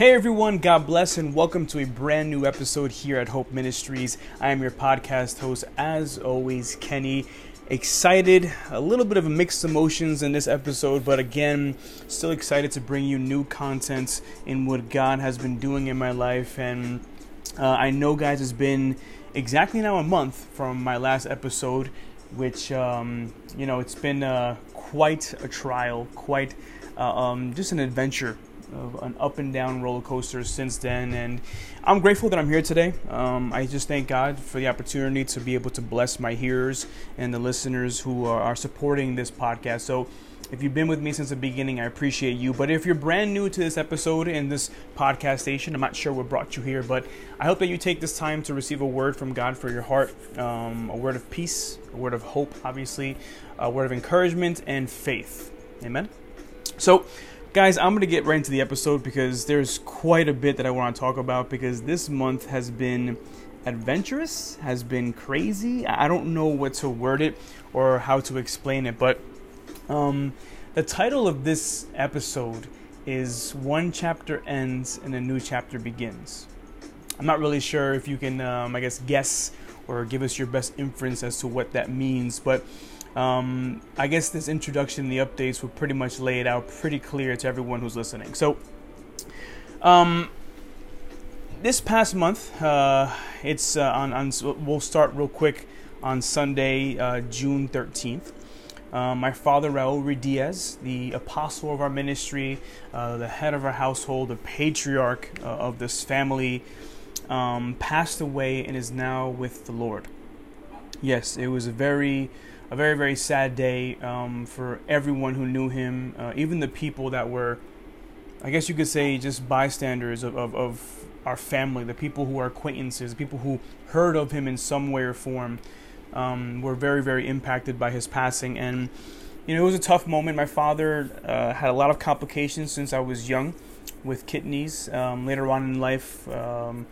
Hey everyone, God bless and welcome to a brand new episode here at Hope Ministries. I am your podcast host, as always, Kenny. Excited, a little bit of mixed emotions in this episode, but again, still excited to bring you new content in what God has been doing in my life. And uh, I know, guys, it's been exactly now a month from my last episode, which, um, you know, it's been uh, quite a trial, quite uh, um, just an adventure of an up and down roller coaster since then. And I'm grateful that I'm here today. Um, I just thank God for the opportunity to be able to bless my hearers and the listeners who are, are supporting this podcast. So, if you've been with me since the beginning, I appreciate you. But if you're brand new to this episode and this podcast station, I'm not sure what brought you here, but I hope that you take this time to receive a word from God for your heart, um, a word of peace, a word of hope, obviously, a word of encouragement and faith. Amen. So, Guys, I'm going to get right into the episode because there's quite a bit that I want to talk about because this month has been adventurous, has been crazy. I don't know what to word it or how to explain it, but um, the title of this episode is One Chapter Ends and a New Chapter Begins. I'm not really sure if you can, um, I guess, guess or give us your best inference as to what that means, but um, I guess this introduction, and the updates, will pretty much lay it out pretty clear to everyone who's listening. So, um, this past month, uh, it's uh, on, on, We'll start real quick on Sunday, uh, June thirteenth. Uh, my father Raul Ruidiaz, the apostle of our ministry, uh, the head of our household, the patriarch uh, of this family, um, passed away and is now with the Lord. Yes, it was a very a very very sad day um, for everyone who knew him, uh, even the people that were, I guess you could say, just bystanders of, of, of our family, the people who are acquaintances, the people who heard of him in some way or form, um, were very very impacted by his passing. And you know, it was a tough moment. My father uh, had a lot of complications since I was young with kidneys. Um, later on in life um,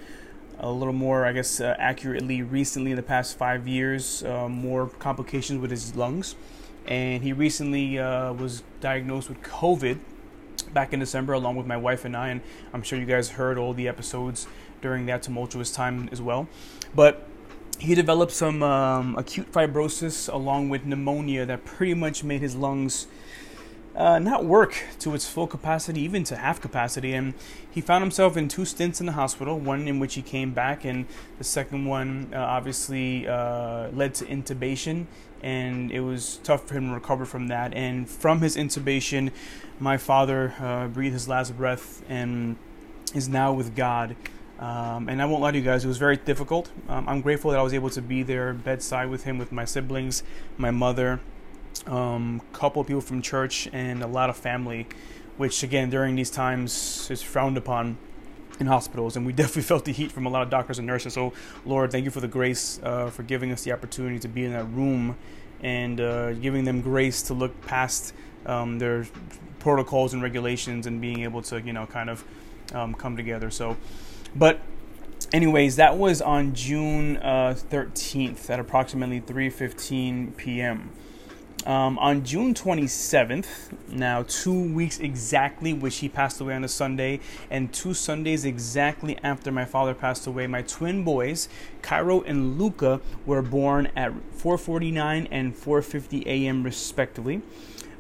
a little more, I guess, uh, accurately recently in the past five years, uh, more complications with his lungs. And he recently uh, was diagnosed with COVID back in December, along with my wife and I. And I'm sure you guys heard all the episodes during that tumultuous time as well. But he developed some um, acute fibrosis along with pneumonia that pretty much made his lungs uh, not work to its full capacity, even to half capacity. And he found himself in two stints in the hospital, one in which he came back, and the second one uh, obviously uh, led to intubation. And it was tough for him to recover from that. And from his intubation, my father uh, breathed his last breath and is now with God. Um, and I won't lie to you guys, it was very difficult. Um, I'm grateful that I was able to be there bedside with him, with my siblings, my mother, um, couple of people from church, and a lot of family, which again during these times is frowned upon in hospitals, and we definitely felt the heat from a lot of doctors and nurses. So, Lord, thank you for the grace uh, for giving us the opportunity to be in that room and uh, giving them grace to look past um, their protocols and regulations and being able to, you know, kind of um, come together. So, but anyways, that was on June uh, 13th at approximately 3:15 p.m. Um, on June 27th, now two weeks exactly, which he passed away on a Sunday, and two Sundays exactly after my father passed away, my twin boys, Cairo and Luca, were born at 4:49 and 4:50 a.m. respectively.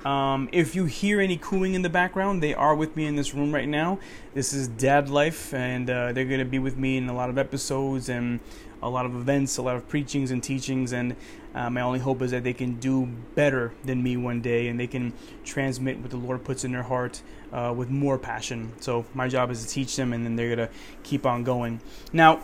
Um, if you hear any cooing in the background, they are with me in this room right now. This is Dad Life, and uh, they're going to be with me in a lot of episodes and a lot of events, a lot of preachings and teachings, and uh, my only hope is that they can do better than me one day and they can transmit what the Lord puts in their heart uh, with more passion. So my job is to teach them, and then they're gonna keep on going. Now,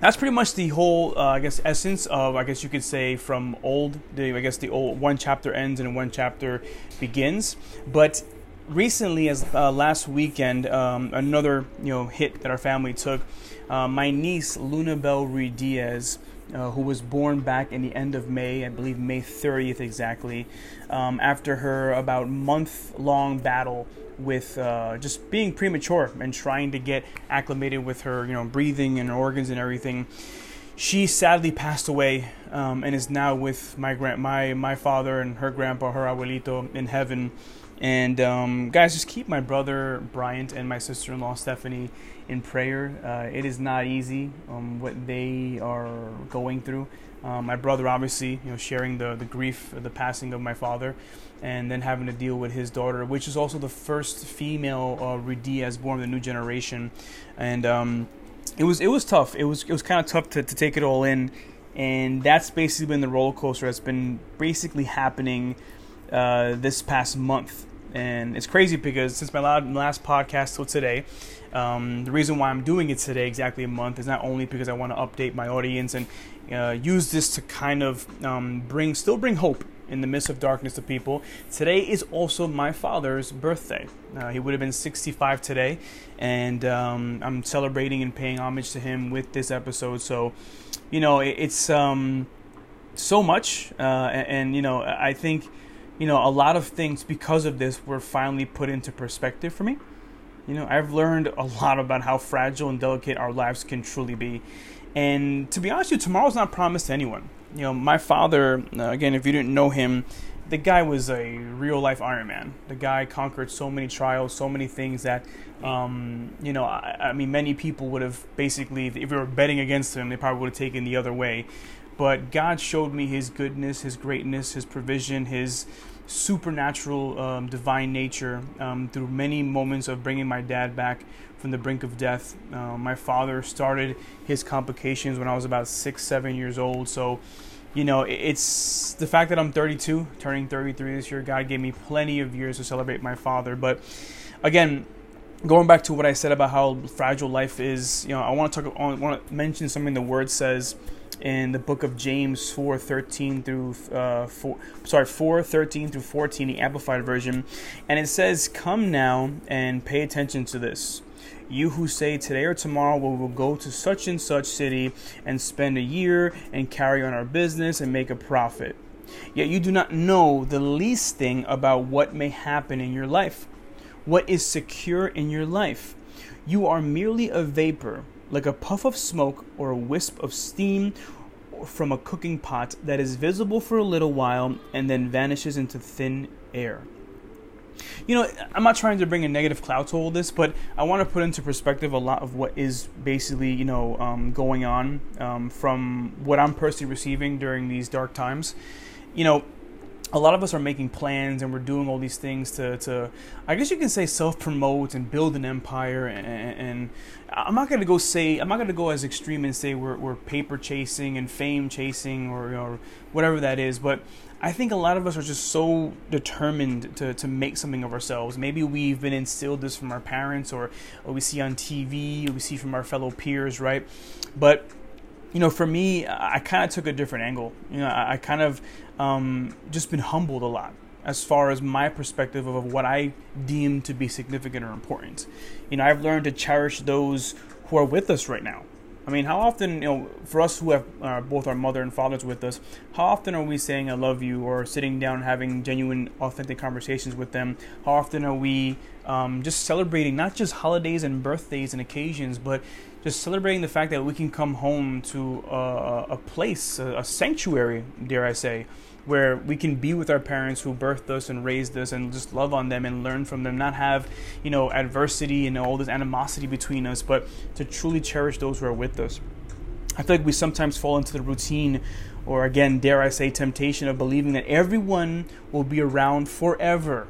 that's pretty much the whole, uh, I guess, essence of, I guess you could say, from old. The, I guess the old one chapter ends and one chapter begins. But recently, as uh, last weekend, um, another you know hit that our family took. Uh, my niece Luna Bell Ruidiaz uh, who was born back in the end of May, I believe May 30th exactly, um, after her about month long battle with uh, just being premature and trying to get acclimated with her, you know, breathing and organs and everything. she sadly passed away um, and is now with my grand my my father and her grandpa, her abuelito, in heaven. And um, guys, just keep my brother Bryant and my sister-in-law Stephanie in prayer. Uh, it is not easy um, what they are going through. Um, my brother, obviously, you know, sharing the the grief, of the passing of my father, and then having to deal with his daughter, which is also the first female uh, as born the new generation, and um, it was it was tough. It was it was kind of tough to, to take it all in, and that's basically been the roller coaster that's been basically happening uh, this past month. And it's crazy because since my last podcast till today, um, the reason why I'm doing it today, exactly a month, is not only because I want to update my audience and uh, use this to kind of um, bring, still bring hope in the midst of darkness to people. Today is also my father's birthday. Uh, he would have been 65 today, and um, I'm celebrating and paying homage to him with this episode. So, you know, it, it's um, so much, uh, and, and, you know, I think, you know, a lot of things because of this were finally put into perspective for me. You know, I've learned a lot about how fragile and delicate our lives can truly be. And to be honest with you, tomorrow's not promised to anyone you know, my father, uh, again, if you didn't know him, the guy was a real life Iron Man. The guy conquered so many trials, so many things that, um, you know, I, I, mean, many people would have basically, if they were betting against him, they probably would have taken the other way. But God showed me His goodness, His greatness, His provision, His supernatural, um, divine nature um, through many moments of bringing my dad back from the brink of death. Uh, my father started his complications when I was about six, seven years old. So, you know, it's the fact that I'm 32, turning 33 this year. God gave me plenty of years to celebrate my father. But again, going back to what I said about how fragile life is, you know, I want to talk. I want to mention something the Word says in the book of James 4 13 through uh, 4, sorry 4 13 through 14 the amplified version and it says come now and pay attention to this you who say today or tomorrow we will go to such and such city and spend a year and carry on our business and make a profit. Yet you do not know the least thing about what may happen in your life, what is secure in your life. You are merely a vapor, like a puff of smoke or a wisp of steam from a cooking pot that is visible for a little while and then vanishes into thin air you know, I'm not trying to bring a negative cloud to all this, but I want to put into perspective a lot of what is basically, you know, um, going on um, from what I'm personally receiving during these dark times. You know, a lot of us are making plans and we're doing all these things to, to I guess you can say self promote and build an empire and, and, I'm not gonna go say I'm not gonna go as extreme and say we're, we're paper chasing and fame chasing or, or whatever that is but I think a lot of us are just so determined to, to make something of ourselves. Maybe we've been instilled this from our parents or, or we see on TV or we see from our fellow peers, right? But you know, for me, I kind of took a different angle. You know, I, I kind of um, just been humbled a lot as far as my perspective of what I deem to be significant or important. You know, I've learned to cherish those who are with us right now. I mean, how often, you know, for us who have uh, both our mother and fathers with us, how often are we saying "I love you" or sitting down having genuine, authentic conversations with them? How often are we um, just celebrating not just holidays and birthdays and occasions, but just celebrating the fact that we can come home to a, a place, a, a sanctuary, dare I say, where we can be with our parents who birthed us and raised us and just love on them and learn from them, not have, you know, adversity and all this animosity between us, but to truly cherish those who are with us. I feel like we sometimes fall into the routine or again, dare I say, temptation of believing that everyone will be around forever.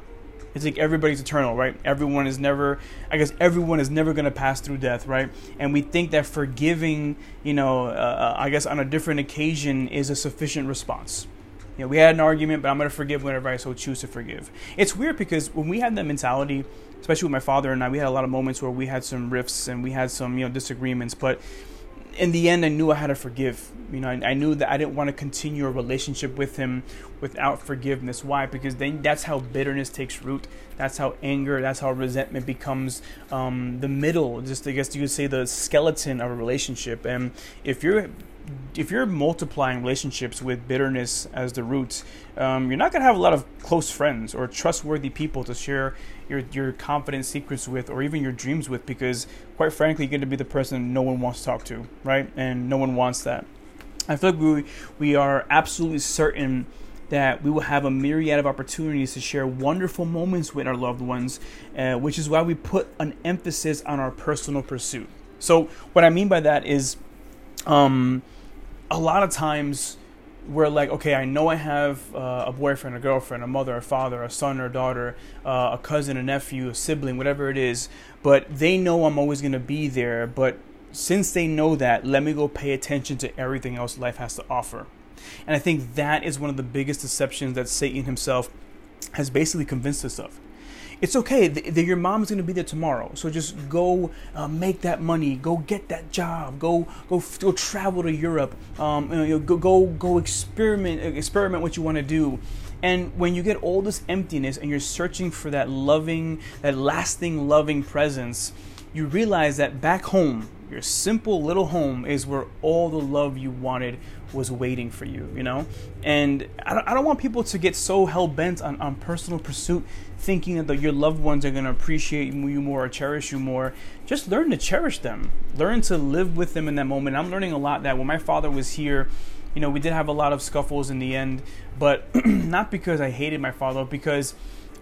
It's like everybody's eternal, right? Everyone is never, I guess, everyone is never going to pass through death, right? And we think that forgiving, you know, uh, uh I guess on a different occasion is a sufficient response. You know, we had an argument, but I'm going to forgive whenever I so choose to forgive. It's weird because when we had that mentality, especially with my father and I, we had a lot of moments where we had some rifts and we had some, you know, disagreements. But in the end, I knew I had to forgive. You know, I, I, knew that I didn't want to continue a relationship with him without forgiveness. Why? Because then that's how bitterness takes root. That's how anger. That's how resentment becomes um, the middle. Just I guess you could say the skeleton of a relationship. And if you're if you're multiplying relationships with bitterness as the root, um, you're not going to have a lot of close friends or trustworthy people to share your your confident secrets with, or even your dreams with, because quite frankly, you're going to be the person no one wants to talk to, right? And no one wants that. I feel like we, we are absolutely certain that we will have a myriad of opportunities to share wonderful moments with our loved ones, uh, which is why we put an emphasis on our personal pursuit. So, what I mean by that is, um, a lot of times we're like, okay, I know I have uh, a boyfriend, a girlfriend, a mother, a father, a son or a daughter, uh, a cousin, a nephew, a sibling, whatever it is, but they know I'm always going to be there. But since they know that, let me go pay attention to everything else life has to offer. And I think that is one of the biggest deceptions that Satan himself has basically convinced us of it's okay. The, the, your mom's gonna be there tomorrow, so just go uh, make that money. Go get that job. Go go go travel to Europe. Um, you know, go go go experiment experiment what you want to do. And when you get all this emptiness and you're searching for that loving, that lasting loving presence, you realize that back home, your simple little home is where all the love you wanted was waiting for you, you know? And I don't, I don't want people to get so hell bent on, on personal pursuit, thinking that the, your loved ones are to appreciate you more or cherish you more. Just learn to cherish them, learn to live with them in that moment. I'm learning a lot that when my father was here, you know, we did have a lot of scuffles in the end, but not because I hated my father, because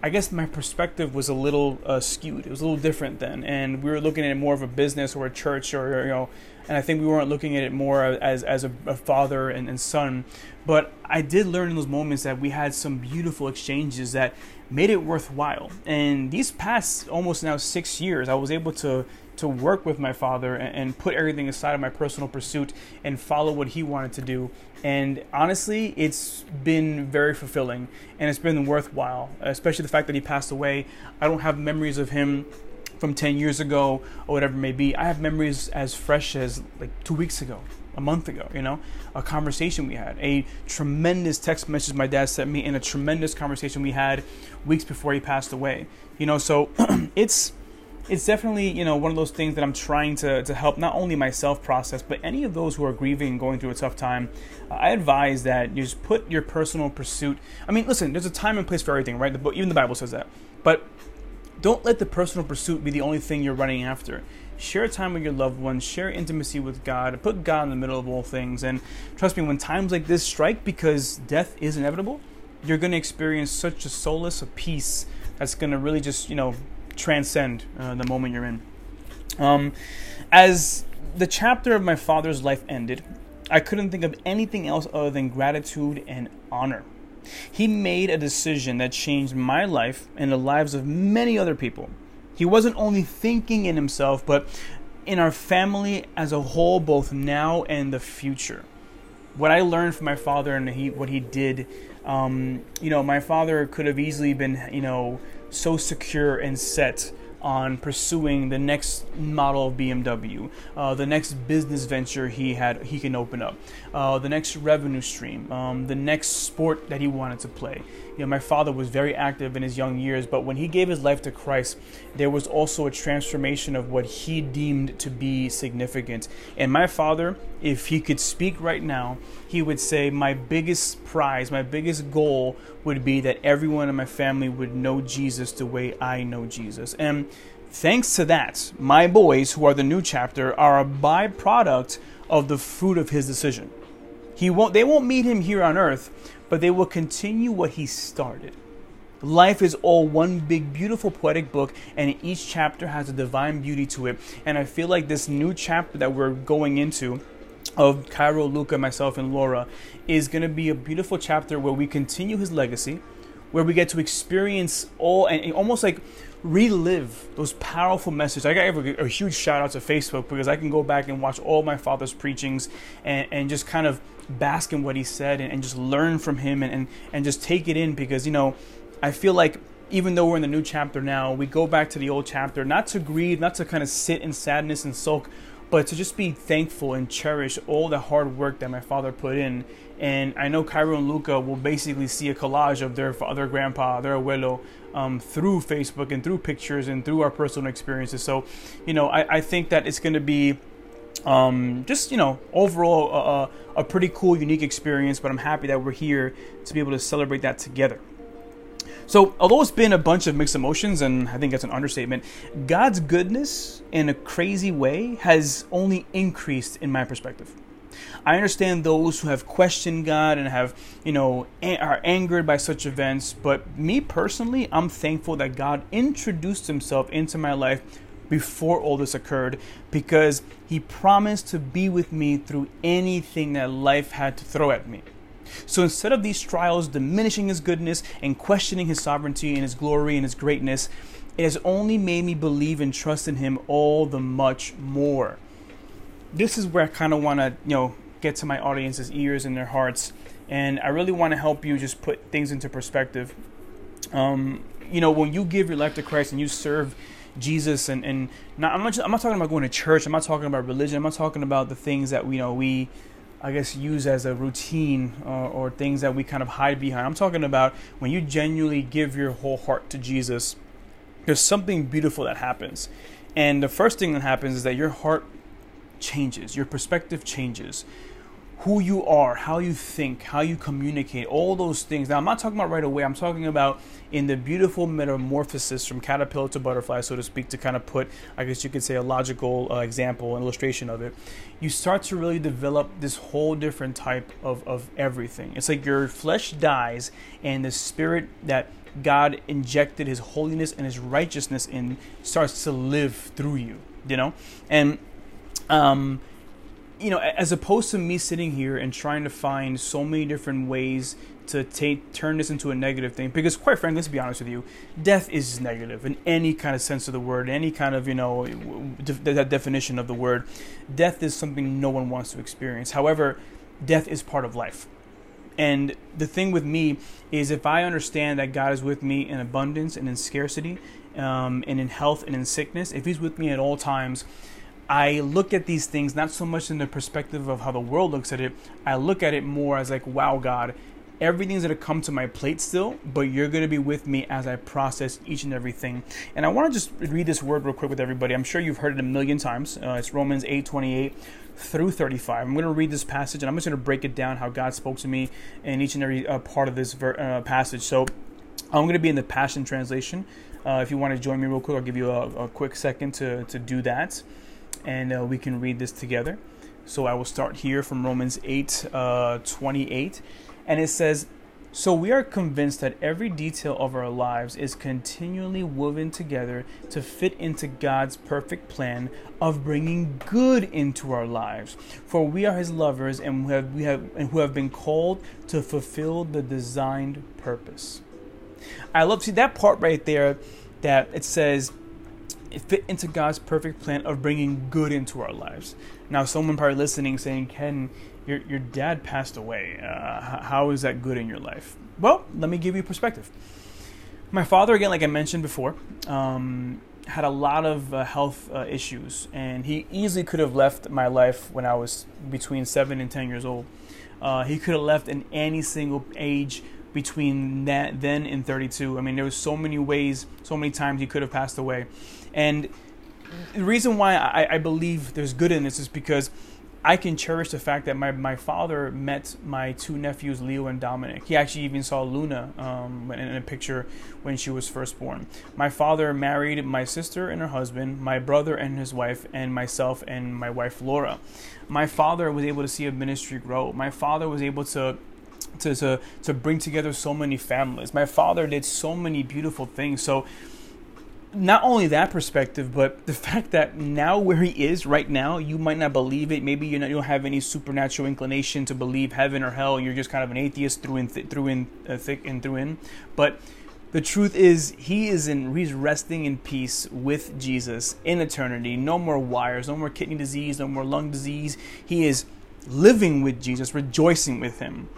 I guess my perspective was a little uh, skewed. It was a little different then, and we were looking at it more of a business or a church, or you know, and I think we weren't looking at it more as as a, a father and, and son. But I did learn in those moments that we had some beautiful exchanges that made it worthwhile. And these past almost now six years, I was able to to work with my father and, and, put everything aside of my personal pursuit and follow what he wanted to do. And honestly, it's been very fulfilling and it's been worthwhile, especially the fact that he passed away. I don't have memories of him from 10 years ago or whatever it may be. I have memories as fresh as like two weeks ago a month ago, you know, a conversation we had, a tremendous text message my dad sent me, and a tremendous conversation we had weeks before he passed away. You know, so it's it's definitely you know one of those things that I'm trying to to help not only myself process, but any of those who are grieving and going through a tough time. Uh, I advise that you just put your personal pursuit. I mean, listen, there's a time and place for everything, right? The, even the Bible says that, but don't let the personal pursuit be the only thing you're running after share time with your loved ones, share intimacy with God, put God in the middle of all things. And trust me, when times like this strike, because death is inevitable, you're going to experience such a solace, a peace that's going to really just, you know, transcend uh, the moment you're in. Um, as the chapter of my father's life ended, I couldn't think of anything else other than gratitude and honor. He made a decision that changed my life and the lives of many other people. He wasn't only thinking in himself, but in our family as a whole, both now and the future. What I learned from my father and he, what he did, um, you know, my father could have easily been, you know, so secure and set on pursuing the next model of BMW, uh, the next business venture he had he can open up, uh, the next revenue stream, um, the next sport that he wanted to play. You know, my father was very active in his young years, but when he gave his life to Christ, there was also a transformation of what he deemed to be significant. And my father, if he could speak right now, he would say, My biggest prize, my biggest goal would be that everyone in my family would know Jesus the way I know Jesus. And thanks to that, my boys, who are the new chapter, are a byproduct of the fruit of his decision. He won't, they won't meet him here on earth, but they will continue what he started. Life is all one big, beautiful, poetic book, and each chapter has a divine beauty to it. And I feel like this new chapter that we're going into of Cairo, Luca, myself, and Laura is going to be a beautiful chapter where we continue his legacy, where we get to experience all and almost like relive those powerful messages. I got a, a huge shout out to Facebook because I can go back and watch all my father's preachings and, and just kind of bask in what he said and, and just learn from him and, and, and just take it in because, you know, I feel like even though we're in the new chapter now, we go back to the old chapter, not to grieve, not to kind of sit in sadness and sulk, but to just be thankful and cherish all the hard work that my father put in. And I know Cairo and Luca will basically see a collage of their father, grandpa, their abuelo um, through Facebook and through pictures and through our personal experiences. So, you know, I, I think that it's going to be um, just you know overall a, a pretty cool unique experience but i'm happy that we're here to be able to celebrate that together so although it's been a bunch of mixed emotions and i think that's an understatement god's goodness in a crazy way has only increased in my perspective I understand those who have questioned God and have, you know, are angered by such events, but me personally, I'm thankful that God introduced himself into my life before all this occurred because he promised to be with me through anything that life had to throw at me. So instead of these trials diminishing his goodness and questioning his sovereignty and his glory and his greatness, it has only made me believe and trust in him all the much more. This is where I kind of want to, you know, get to my audience's ears and their hearts, and I really want to help you just put things into perspective. Um, you know, when you give your life to Christ and you serve Jesus, and and not, I'm not just, I'm not talking about going to church. I'm not talking about religion. I'm not talking about the things that we you know we I guess, use as a routine uh, or things that we kind of hide behind. I'm talking about when you genuinely give your whole heart to Jesus, there's something beautiful that happens. And the first thing that happens is that your heart changes, your perspective changes who you are, how you think, how you communicate, all those things. Now, I'm not talking about right away. I'm talking about in the beautiful metamorphosis from caterpillar to butterfly, so to speak, to kind of put, I guess you could say, a logical uh, example, an illustration of it. You start to really develop this whole different type of, of everything. It's like your flesh dies, and the spirit that God injected His holiness and His righteousness in starts to live through you, you know? And, um, you know, as opposed to me sitting here and trying to find so many different ways to take turn this into a negative thing, because quite frankly, let's be honest with you, death is negative in any kind of sense of the word, any kind of you know that definition of the word. Death is something no one wants to experience. However, death is part of life. And the thing with me is, if I understand that God is with me in abundance and in scarcity, um, and in health and in sickness, if He's with me at all times, I look at these things not so much in the perspective of how the world looks at it. I look at it more as like, wow, God, everything's to come to my plate still, but you're to be with me as I process each and everything. And I want to just read this word real quick with everybody. I'm sure you've heard it a million times. Uh, it's Romans 8 28 through 35. I'm to read this passage and I'm just to break it down how God spoke to me in each and every uh, part of this ver- uh, passage. So I'm to be in the Passion Translation. Uh, if you want to join me real quick, I'll give you a, a quick second to, to do that and uh, we can read this together. So I will start here from Romans 8 uh, 28. And it says, So we are convinced that every detail of our lives is continually woven together to fit into God's perfect plan of bringing good into our lives. For we are His lovers and we have, we have, and who have been called to fulfill the designed purpose. I love see that part right there that it says, fit into God's perfect plan of bringing good into our lives. Now, someone probably listening saying, Ken, your, your dad passed away. Uh, how is that good in your life? Well, let me give you perspective. My father, again, like I mentioned before, um, had a lot of uh, health uh, issues, and he easily could have left my life when I was between 7 and 10 years old. Uh, he could have left in any single age between that then and 32. I mean, there was so many ways, so many times he could have passed away. And the reason why I, I believe there's good in this is because I can cherish the fact that my, my father met my two nephews, Leo and Dominic. He actually even saw Luna um, in a picture when she was first born. My father married my sister and her husband, my brother and his wife, and myself and my wife Laura. My father was able to see a ministry grow. My father was able to to, to, to bring together so many families. My father did so many beautiful things. So not only that perspective, but the fact that now where he is right now, you might not believe it. Maybe you, don't have any supernatural inclination to believe heaven or hell. You're just kind of an atheist through and th- through in uh, thick and through in. But the truth is, he is in he's resting in peace with Jesus in eternity. No more wires, no more kidney disease, no more lung disease. He is living with Jesus, rejoicing with him.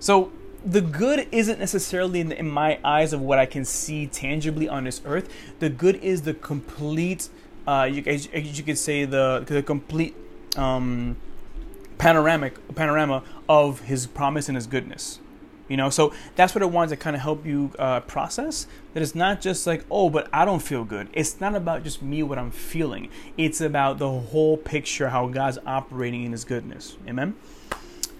So the good isn't necessarily in, in, my eyes of what I can see tangibly on this earth. The good is the complete, uh, you, as, you could say, the the complete um, panoramic panorama of His promise and His goodness. You know, so that's what I want to kind of help you uh, process. That it's not just like, oh, but I don't feel good. It's not about just me what I'm feeling. It's about the whole picture, how God's operating in His goodness. Amen.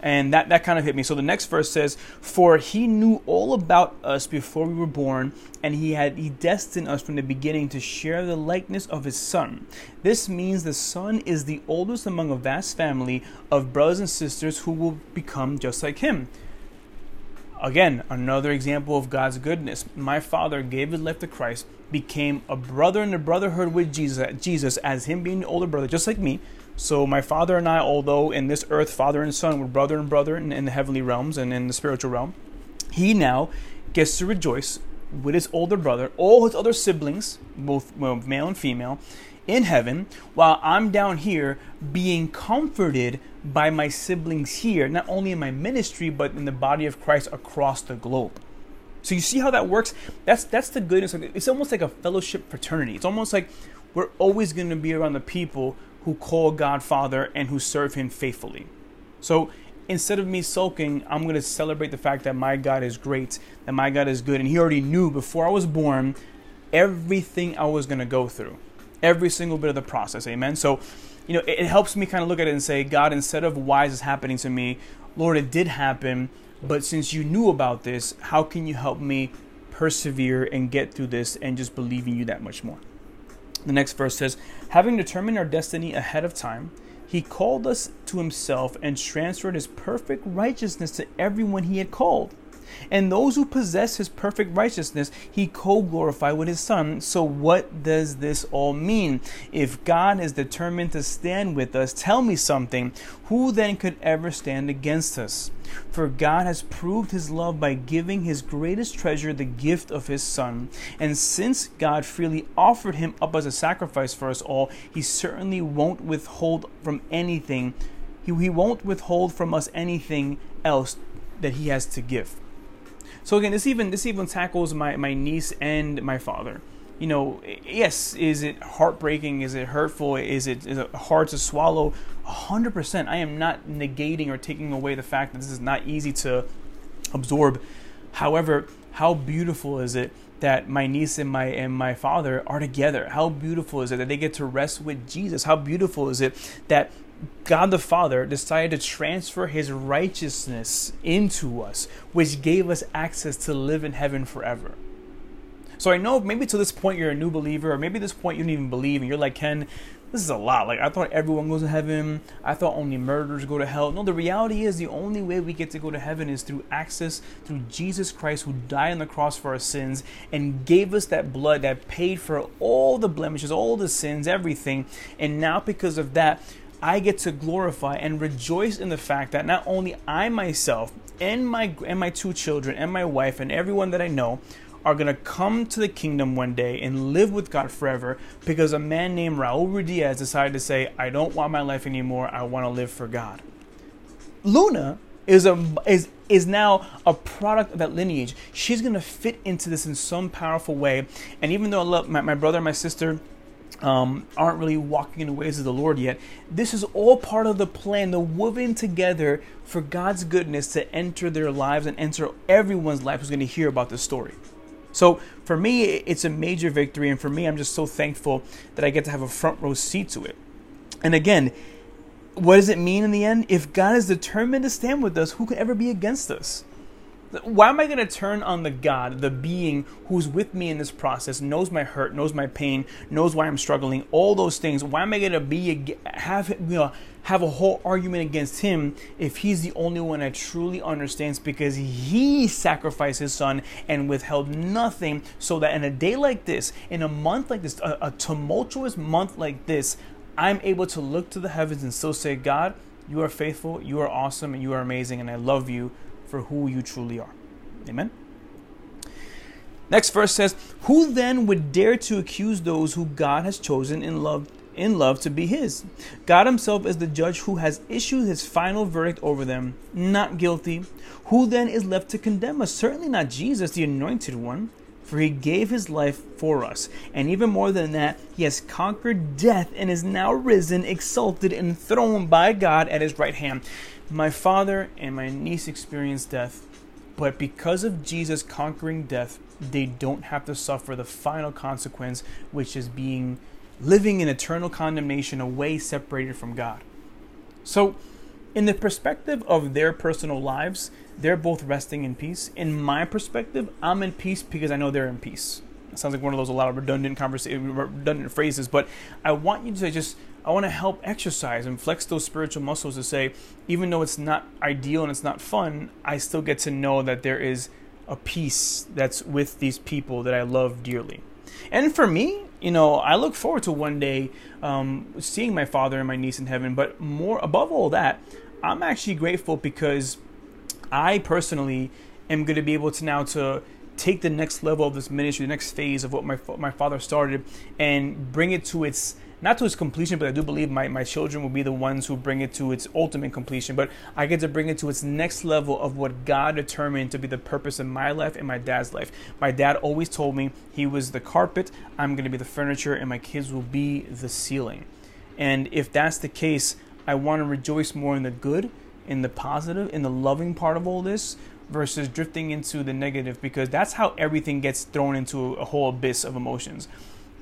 And that, that kind of hit me. So the next verse says, For he knew all about us before we were born, and he had he destined us from the beginning to share the likeness of his son. This means the son is the oldest among a vast family of brothers and sisters who will become just like him. Again, another example of God's goodness. My father gave his life to Christ, became a brother in the brotherhood with Jesus, Jesus as him being the older brother, just like me. So my father and I, although in this earth, father and son, were brother and brother in, in the heavenly realms and in the spiritual realm, he now gets to rejoice with his older brother, all his other siblings, both well, male and female, in heaven, while I'm down here being comforted by my siblings here, not only in my ministry, but in the body of Christ across the globe. So you see how that works? That's that's the goodness. It's almost like a fellowship fraternity. It's almost like we're always going to be around the people who call God Father and who serve Him faithfully. So instead of me sulking, I'm going to celebrate the fact that my God is great, that my God is good, and He already knew before I was born everything I was going to go through, every single bit of the process. Amen. So you know, it, helps me kind of look at it and say, God, instead of why is this happening to me, Lord, it did happen, but since you knew about this, how can you help me persevere and get through this and just believe in you that much more? The next verse says, Having determined our destiny ahead of time, he called us to himself and transferred his perfect righteousness to everyone he had called. And those who possess his perfect righteousness, he co glorified with his Son. So, what does this all mean? If God is determined to stand with us, tell me something. Who then could ever stand against us? For God has proved his love by giving his greatest treasure, the gift of his Son. And since God freely offered him up as a sacrifice for us all, he certainly won't withhold from anything. He, he won't withhold from us anything else that he has to give. So again, this even this even tackles my my niece and my father. You know, yes, is it heartbreaking? Is it hurtful? Is it is it hard to swallow? hundred percent. I am not negating or taking away the fact that this is not easy to absorb. However, how beautiful is it that my niece and my and my father are together? How beautiful is it that they get to rest with Jesus? How beautiful is it that God the Father decided to transfer his righteousness into us, which gave us access to live in heaven forever. So I know maybe to this point you're a new believer, or maybe this point you don't even believe, and you're like, Ken, this is a lot. Like, I thought everyone goes to heaven. I thought only murderers go to hell. No, the reality is the only way we get to go to heaven is through access through Jesus Christ, who died on the cross for our sins and gave us that blood that paid for all the blemishes, all the sins, everything. And now, because of that, I get to glorify and rejoice in the fact that not only I myself and my and my two children and my wife and everyone that I know are going to come to the kingdom one day and live with God forever because a man named Raul Ruidiaz decided to say, I don't want my life anymore. I want to live for God. Luna is a is is now a product of that lineage. She's going to fit into this in some powerful way. And even though I love my, my brother and my sister um, aren't really walking in the ways of the Lord yet. This is all part of the plan, the woven together for God's goodness to enter their lives and enter everyone's life who's going to hear about this story. So for me, it's a major victory, and for me, I'm just so thankful that I get to have a front row seat to it. And again, what does it mean in the end? If God is determined to stand with us, who could ever be against us? Why am I going to turn on the God, the being who's with me in this process, knows my hurt, knows my pain, knows why I'm struggling, all those things? Why am I going to be have you know have a whole argument against him if he's the only one that truly understands because he sacrificed his son and withheld nothing so that in a day like this, in a month like this, a, a tumultuous month like this, I'm able to look to the heavens and still say, God, you are faithful, you are awesome, and you are amazing, and I love you for who you truly are. Amen. Next verse says, Who then would dare to accuse those who God has chosen in love in love to be his? God himself is the judge who has issued his final verdict over them, not guilty. Who then is left to condemn us? Certainly not Jesus, the anointed one. For he gave his life for us. And even more than that, he has conquered death and is now risen, exalted, and thrown by God at his right hand. My father and my niece experienced death, but because of Jesus conquering death, they don't have to suffer the final consequence, which is being living in eternal condemnation away separated from God. So in the perspective of their personal lives, they're both resting in peace. In my perspective, I'm in peace because I know they're in peace. It sounds like one of those a lot of redundant conversation, redundant phrases, but I want you to just I want to help exercise and flex those spiritual muscles to say, even though it's not ideal and it's not fun, I still get to know that there is a peace that's with these people that I love dearly. And for me, you know, I look forward to one day um, seeing my father and my niece in heaven. But more above all that, I'm actually grateful because I personally am going to be able to now to take the next level of this ministry, the next phase of what my my father started, and bring it to its not to its completion, but I do believe my, my children will be the ones who bring it to its ultimate completion. But I get to bring it to its next level of what God determined to be the purpose of my life and my dad's life. My dad always told me he was the carpet, I'm going to be the furniture, and my kids will be the ceiling. And if that's the case, I want to rejoice more in the good, in the positive, in the loving part of all this versus drifting into the negative because that's how everything gets thrown into a whole abyss of emotions.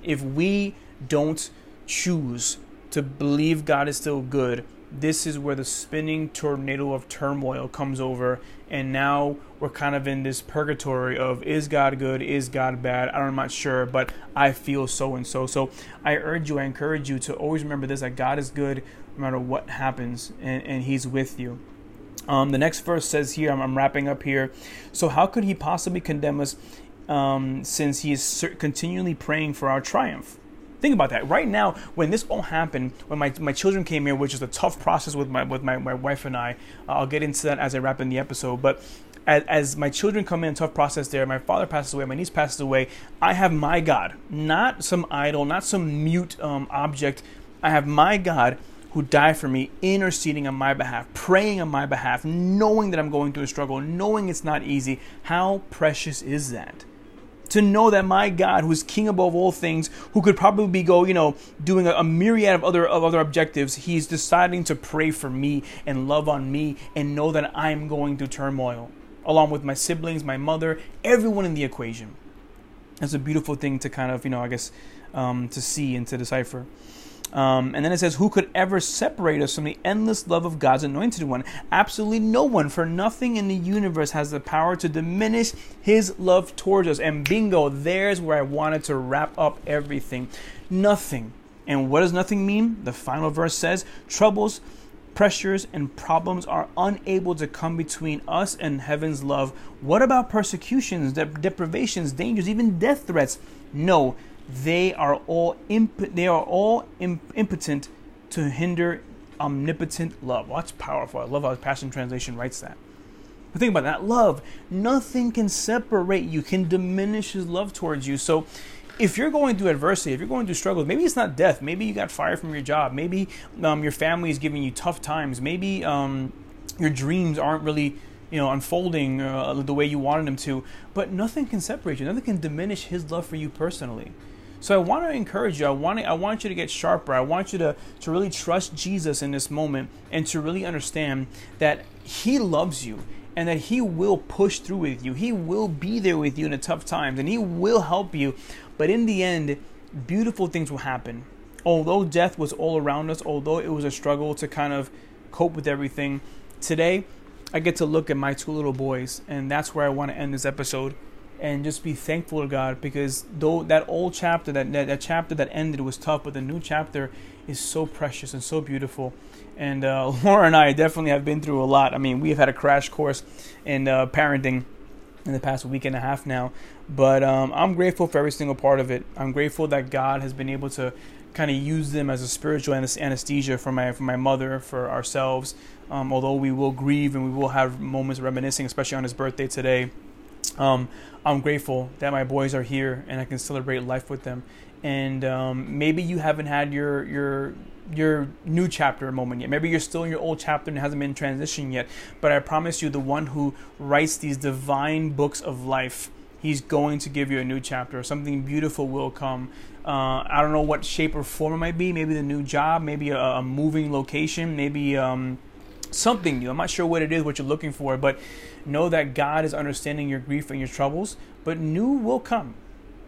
If we don't choose to believe God is still good, this is where the spinning tornado of turmoil comes over and now we're kind of in this purgatory of is God good, is God bad? I'm not sure, but I feel so and so. So I urge you, I encourage you to always remember this that God is good no matter what happens, and, and He's with you. Um, the next verse says here, I'm, I'm, wrapping up here. So, how could He possibly condemn us um, since He is continually praying for our triumph? Think about that. Right now, when this all happened, when my, my children came here, which is a tough process with my with my, my wife and I, uh, I'll get into that as I wrap in the episode. But as, as, my children come in, tough process there. My father passes away, my niece passes away. I have my God, not some idol, not some mute um, object. I have my God who died for me, interceding on my behalf, praying on my behalf, knowing that I'm going through a struggle, knowing it's not easy. How precious is that? To know that my God, who is king above all things, who could probably be go, you know, doing a, a, myriad of other of other objectives, he's deciding to pray for me and love on me and know that I'm going through turmoil, along with my siblings, my mother, everyone in the equation. That's a beautiful thing to kind of, you know, I guess, um, to see and to decipher. Um, and then it says, Who could ever separate us from the endless love of God's anointed one? Absolutely no one, for nothing in the universe has the power to diminish his love towards us. And bingo, there's where I wanted to wrap up everything. Nothing. And what does nothing mean? The final verse says, Troubles, pressures, and problems are unable to come between us and heaven's love. What about persecutions, deprivations, dangers, even death threats? No they are all imp- they are all imp- impotent to hinder omnipotent love. Well, that's powerful. I love how Passion Translation writes that. But think about that love. Nothing can separate you, can diminish his love towards you. So if you're going through adversity, if you're going through struggles, maybe it's not death. Maybe you got fired from your job. Maybe um, your family is giving you tough times. Maybe um, your dreams aren't really you know unfolding uh, the way you wanted them to. But nothing can separate you. Nothing can diminish his love for you personally. So I want to encourage you. I want to, I want you to get sharper. I want you to to really trust Jesus in this moment and to really understand that he loves you and that he will push through with you. He will be there with you in the tough times and he will help you. But in the end, beautiful things will happen. Although death was all around us, although it was a struggle to kind of cope with everything, today I get to look at my two little boys and that's where I want to end this episode and just be thankful to God because though that old chapter, that, that, that chapter that ended was tough, but the new chapter is so precious and so beautiful. And uh, Laura and I definitely have been through a lot. I mean, we have had a crash course in uh, parenting in the past week and a half now, but um, I'm grateful for every single part of it. I'm grateful that God has been able to kind of use them as a spiritual anesthesia for my for my mother, for ourselves. Um, although we will grieve and we will have moments reminiscing, especially on his birthday today. Um, I'm grateful that my boys are here and I can celebrate life with them. And um, maybe you haven't had your your your new chapter moment yet. Maybe you're still in your old chapter and hasn't been transitioned yet. But I promise you, the one who writes these divine books of life, he's going to give you a new chapter. Something beautiful will come. Uh, I don't know what shape or form it might be. Maybe the new job, maybe a, a moving location, maybe um, something new. I'm not sure what it is, what you're looking for, but know that God is understanding your grief and your troubles, but new will come.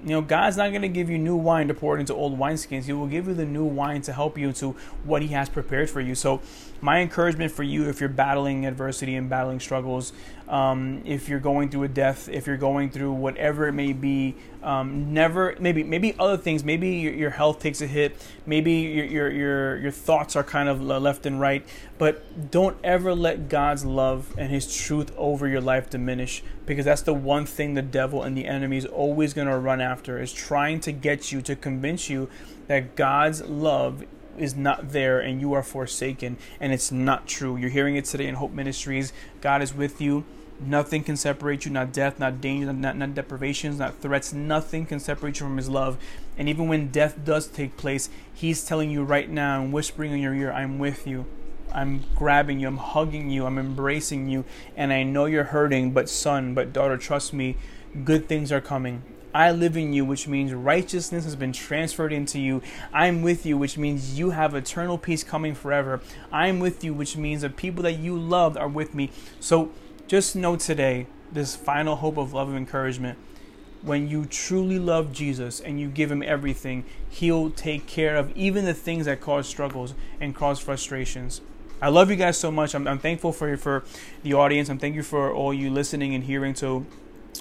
you know, God's not going to give you new wine to pour into old wineskins. He will give you the new wine to help you to what He has prepared for you. So, my encouragement for you, if you're battling adversity and battling struggles, um, if you're going through a death, if you're going through whatever it may be, um, never maybe maybe other things. Maybe your, your, health takes a hit. Maybe your, your your your thoughts are kind of left and right. But don't ever let God's love and His truth over your life diminish, because that's the one thing the devil and the enemy is always going to run after is trying to get you to convince you that God's love is not there and you are forsaken and it's not true. You're hearing it today in Hope Ministries. God is with you. Nothing can separate you, not death, not danger, not, not deprivations, not threats. Nothing can separate you from His love. And even when death does take place, He's telling you right now and whispering in your ear, I'm with you. I'm grabbing you, I'm hugging you, I'm embracing you, and I know you're hurting, but son, but daughter, trust me, good things are coming. I live in you, which means righteousness has been transferred into you. I'm with you, which means you have eternal peace coming forever. I'm with you, which means the people that you loved are with me. So just know today, this final hope of love and encouragement. When you truly love Jesus and you give him everything, he'll take care of even the things that cause struggles and cause frustrations. I love you guys so much. I'm, I'm thankful for you for the audience. I'm thank you for all you listening and hearing. So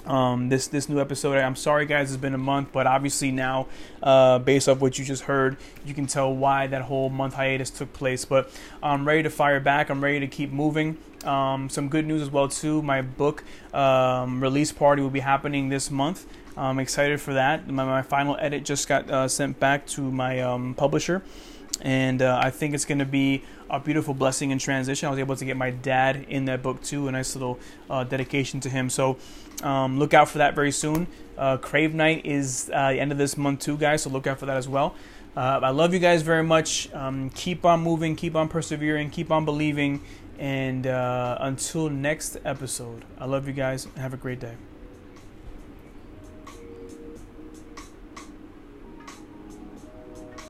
um, this this new episode. I'm sorry, guys, it's been a month, but obviously now, uh, based off what you just heard, you can tell why that whole month hiatus took place. But I'm ready to fire back. I'm ready to keep moving. Um, some good news as well too. My book um, release party will be happening this month. I'm excited for that. My, my final edit just got uh, sent back to my um, publisher and uh, I think it's going to be a beautiful blessing in transition. I was able to get my dad in that book too, a nice little uh, dedication to him. So um, look out for that very soon. Uh, Crave Night is uh, the end of this month too, guys. So look out for that as well. Uh, I love you guys very much. Um, keep on moving, keep on persevering, keep on believing, and uh, until next episode, I love you guys. Have a great day.